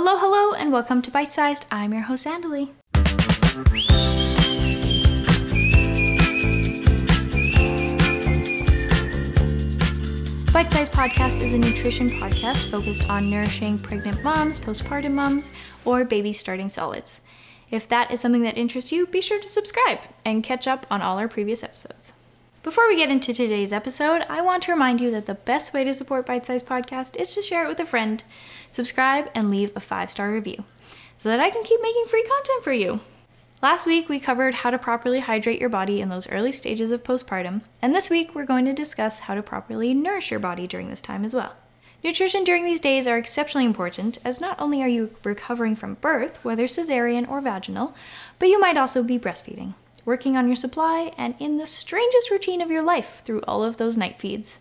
Hello, hello, and welcome to Bite Sized. I'm your host, Andalee. Bite Size Podcast is a nutrition podcast focused on nourishing pregnant moms, postpartum moms, or babies starting solids. If that is something that interests you, be sure to subscribe and catch up on all our previous episodes. Before we get into today's episode, I want to remind you that the best way to support Bite Size Podcast is to share it with a friend, subscribe, and leave a five star review so that I can keep making free content for you. Last week, we covered how to properly hydrate your body in those early stages of postpartum, and this week, we're going to discuss how to properly nourish your body during this time as well. Nutrition during these days are exceptionally important as not only are you recovering from birth, whether cesarean or vaginal, but you might also be breastfeeding, working on your supply, and in the strangest routine of your life through all of those night feeds.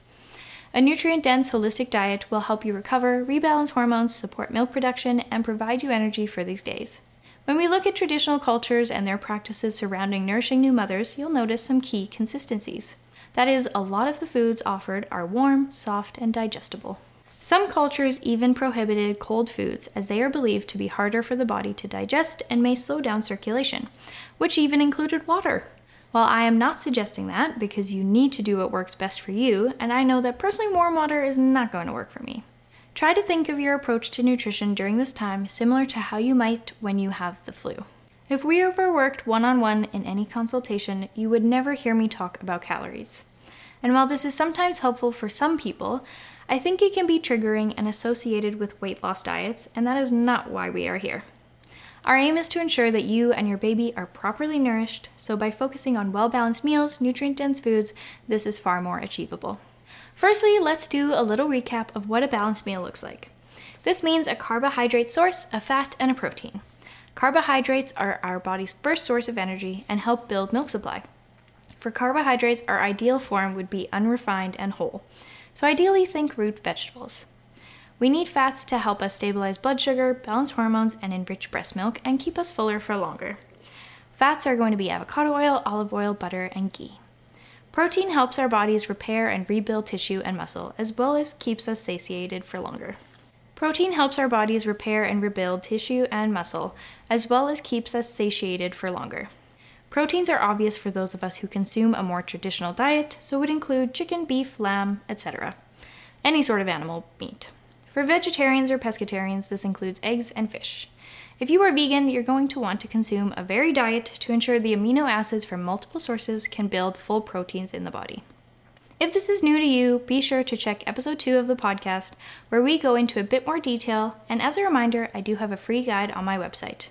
A nutrient dense, holistic diet will help you recover, rebalance hormones, support milk production, and provide you energy for these days. When we look at traditional cultures and their practices surrounding nourishing new mothers, you'll notice some key consistencies. That is, a lot of the foods offered are warm, soft, and digestible. Some cultures even prohibited cold foods as they are believed to be harder for the body to digest and may slow down circulation, which even included water. While I am not suggesting that because you need to do what works best for you, and I know that personally warm water is not going to work for me. Try to think of your approach to nutrition during this time similar to how you might when you have the flu. If we overworked one on one in any consultation, you would never hear me talk about calories. And while this is sometimes helpful for some people, I think it can be triggering and associated with weight loss diets, and that is not why we are here. Our aim is to ensure that you and your baby are properly nourished, so by focusing on well balanced meals, nutrient dense foods, this is far more achievable. Firstly, let's do a little recap of what a balanced meal looks like. This means a carbohydrate source, a fat, and a protein. Carbohydrates are our body's first source of energy and help build milk supply. For carbohydrates, our ideal form would be unrefined and whole. So, ideally, think root vegetables. We need fats to help us stabilize blood sugar, balance hormones, and enrich breast milk and keep us fuller for longer. Fats are going to be avocado oil, olive oil, butter, and ghee. Protein helps our bodies repair and rebuild tissue and muscle, as well as keeps us satiated for longer. Protein helps our bodies repair and rebuild tissue and muscle, as well as keeps us satiated for longer. Proteins are obvious for those of us who consume a more traditional diet, so would include chicken, beef, lamb, etc. Any sort of animal meat. For vegetarians or pescatarians, this includes eggs and fish. If you are vegan, you're going to want to consume a varied diet to ensure the amino acids from multiple sources can build full proteins in the body. If this is new to you, be sure to check episode 2 of the podcast, where we go into a bit more detail. And as a reminder, I do have a free guide on my website.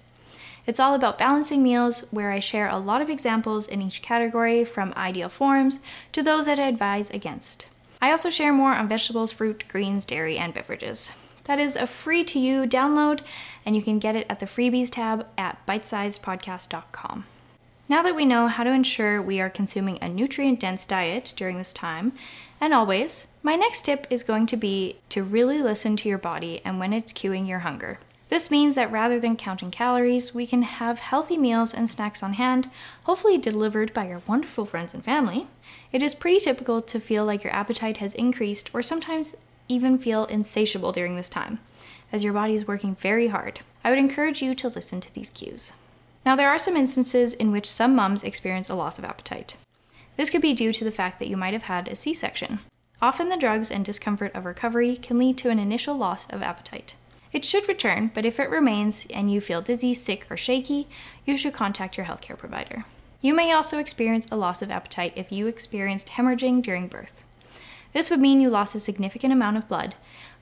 It's all about balancing meals, where I share a lot of examples in each category from ideal forms to those that I advise against. I also share more on vegetables, fruit, greens, dairy, and beverages. That is a free to you download, and you can get it at the freebies tab at bitesizedpodcast.com. Now that we know how to ensure we are consuming a nutrient dense diet during this time, and always, my next tip is going to be to really listen to your body and when it's cueing your hunger. This means that rather than counting calories, we can have healthy meals and snacks on hand, hopefully delivered by your wonderful friends and family. It is pretty typical to feel like your appetite has increased or sometimes even feel insatiable during this time, as your body is working very hard. I would encourage you to listen to these cues. Now, there are some instances in which some moms experience a loss of appetite. This could be due to the fact that you might have had a C section. Often, the drugs and discomfort of recovery can lead to an initial loss of appetite. It should return, but if it remains and you feel dizzy, sick, or shaky, you should contact your healthcare provider. You may also experience a loss of appetite if you experienced hemorrhaging during birth. This would mean you lost a significant amount of blood,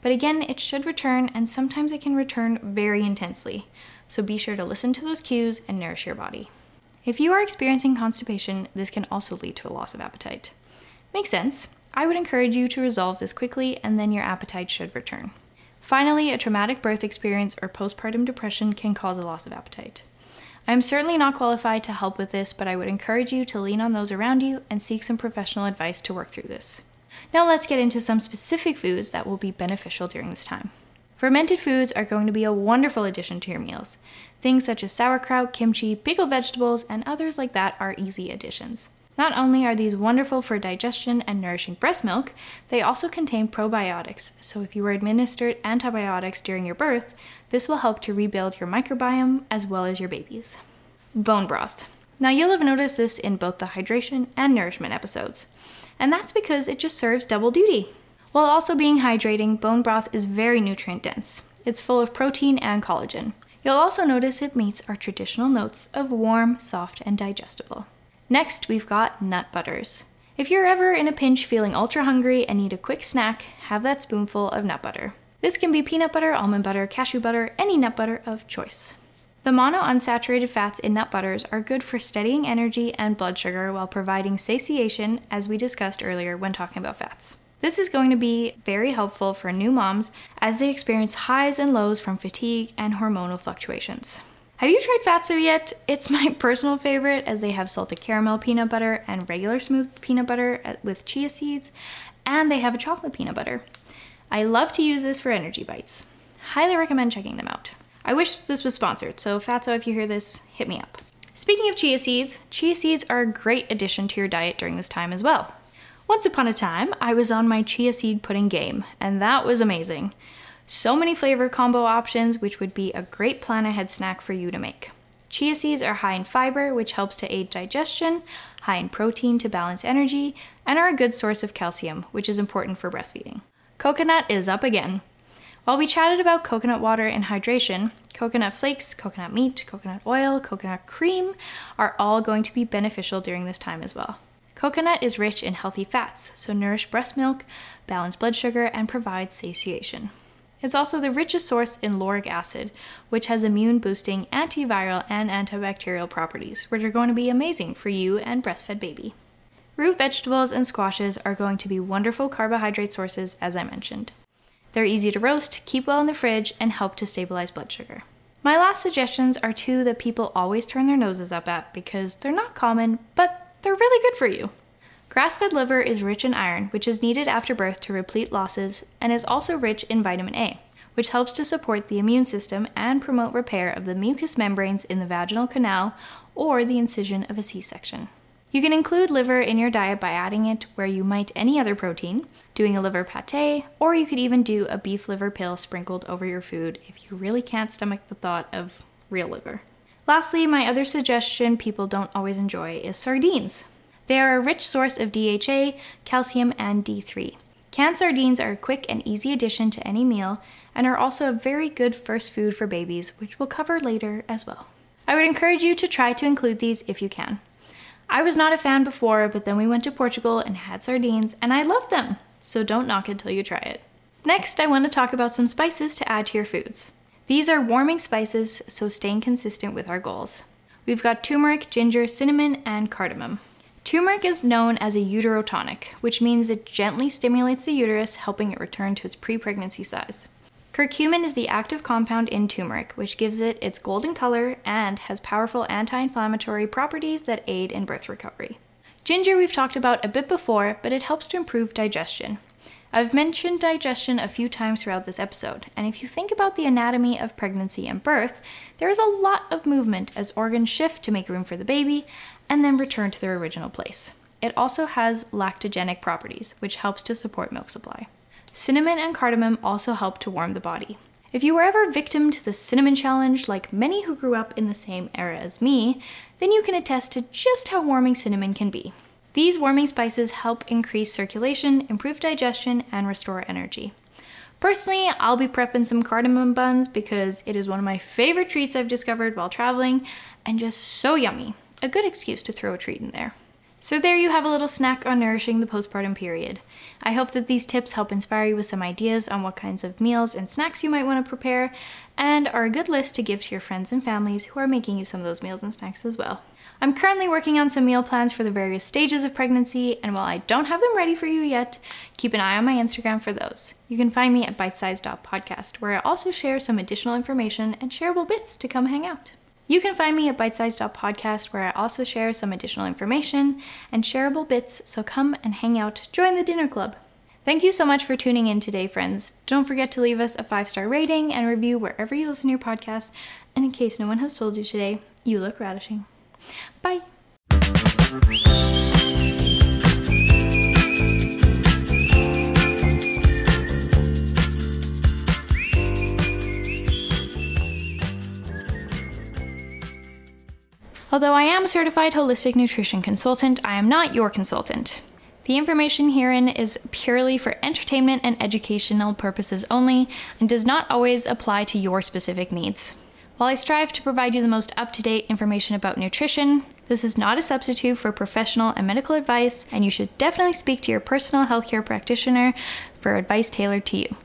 but again, it should return, and sometimes it can return very intensely. So be sure to listen to those cues and nourish your body. If you are experiencing constipation, this can also lead to a loss of appetite. Makes sense. I would encourage you to resolve this quickly, and then your appetite should return. Finally, a traumatic birth experience or postpartum depression can cause a loss of appetite. I am certainly not qualified to help with this, but I would encourage you to lean on those around you and seek some professional advice to work through this. Now let's get into some specific foods that will be beneficial during this time. Fermented foods are going to be a wonderful addition to your meals. Things such as sauerkraut, kimchi, pickled vegetables, and others like that are easy additions. Not only are these wonderful for digestion and nourishing breast milk, they also contain probiotics. So, if you were administered antibiotics during your birth, this will help to rebuild your microbiome as well as your baby's. Bone broth. Now, you'll have noticed this in both the hydration and nourishment episodes, and that's because it just serves double duty. While also being hydrating, bone broth is very nutrient dense. It's full of protein and collagen. You'll also notice it meets our traditional notes of warm, soft, and digestible. Next, we've got nut butters. If you're ever in a pinch feeling ultra hungry and need a quick snack, have that spoonful of nut butter. This can be peanut butter, almond butter, cashew butter, any nut butter of choice. The monounsaturated fats in nut butters are good for steadying energy and blood sugar while providing satiation, as we discussed earlier when talking about fats. This is going to be very helpful for new moms as they experience highs and lows from fatigue and hormonal fluctuations. Have you tried Fatso yet? It's my personal favorite as they have salted caramel peanut butter and regular smooth peanut butter uh, with chia seeds, and they have a chocolate peanut butter. I love to use this for energy bites. Highly recommend checking them out. I wish this was sponsored, so Fatso, if you hear this, hit me up. Speaking of chia seeds, chia seeds are a great addition to your diet during this time as well. Once upon a time, I was on my chia seed pudding game, and that was amazing. So many flavor combo options, which would be a great plan ahead snack for you to make. Chia seeds are high in fiber, which helps to aid digestion, high in protein to balance energy, and are a good source of calcium, which is important for breastfeeding. Coconut is up again. While we chatted about coconut water and hydration, coconut flakes, coconut meat, coconut oil, coconut cream are all going to be beneficial during this time as well. Coconut is rich in healthy fats, so nourish breast milk, balance blood sugar, and provide satiation. It's also the richest source in lauric acid, which has immune boosting, antiviral, and antibacterial properties, which are going to be amazing for you and breastfed baby. Root vegetables and squashes are going to be wonderful carbohydrate sources, as I mentioned. They're easy to roast, keep well in the fridge, and help to stabilize blood sugar. My last suggestions are two that people always turn their noses up at because they're not common, but they're really good for you. Grass fed liver is rich in iron, which is needed after birth to replete losses, and is also rich in vitamin A, which helps to support the immune system and promote repair of the mucous membranes in the vaginal canal or the incision of a C section. You can include liver in your diet by adding it where you might any other protein, doing a liver pate, or you could even do a beef liver pill sprinkled over your food if you really can't stomach the thought of real liver. Lastly, my other suggestion people don't always enjoy is sardines. They are a rich source of DHA, calcium, and D3. Canned sardines are a quick and easy addition to any meal and are also a very good first food for babies, which we'll cover later as well. I would encourage you to try to include these if you can. I was not a fan before, but then we went to Portugal and had sardines, and I loved them, so don't knock it till you try it. Next, I want to talk about some spices to add to your foods. These are warming spices, so staying consistent with our goals. We've got turmeric, ginger, cinnamon, and cardamom. Turmeric is known as a uterotonic, which means it gently stimulates the uterus, helping it return to its pre pregnancy size. Curcumin is the active compound in turmeric, which gives it its golden color and has powerful anti inflammatory properties that aid in birth recovery. Ginger, we've talked about a bit before, but it helps to improve digestion. I've mentioned digestion a few times throughout this episode, and if you think about the anatomy of pregnancy and birth, there is a lot of movement as organs shift to make room for the baby and then return to their original place. It also has lactogenic properties, which helps to support milk supply. Cinnamon and cardamom also help to warm the body. If you were ever victim to the cinnamon challenge, like many who grew up in the same era as me, then you can attest to just how warming cinnamon can be. These warming spices help increase circulation, improve digestion, and restore energy. Personally, I'll be prepping some cardamom buns because it is one of my favorite treats I've discovered while traveling and just so yummy. A good excuse to throw a treat in there. So, there you have a little snack on nourishing the postpartum period. I hope that these tips help inspire you with some ideas on what kinds of meals and snacks you might want to prepare, and are a good list to give to your friends and families who are making you some of those meals and snacks as well. I'm currently working on some meal plans for the various stages of pregnancy, and while I don't have them ready for you yet, keep an eye on my Instagram for those. You can find me at bitesize.podcast, where I also share some additional information and shareable bits to come hang out. You can find me at bitesize.podcast, where I also share some additional information and shareable bits, so come and hang out, join the dinner club. Thank you so much for tuning in today, friends. Don't forget to leave us a five star rating and review wherever you listen to your podcast. And in case no one has told you today, you look radishing. Bye. Although I am a certified holistic nutrition consultant, I am not your consultant. The information herein is purely for entertainment and educational purposes only and does not always apply to your specific needs. While I strive to provide you the most up to date information about nutrition, this is not a substitute for professional and medical advice, and you should definitely speak to your personal healthcare practitioner for advice tailored to you.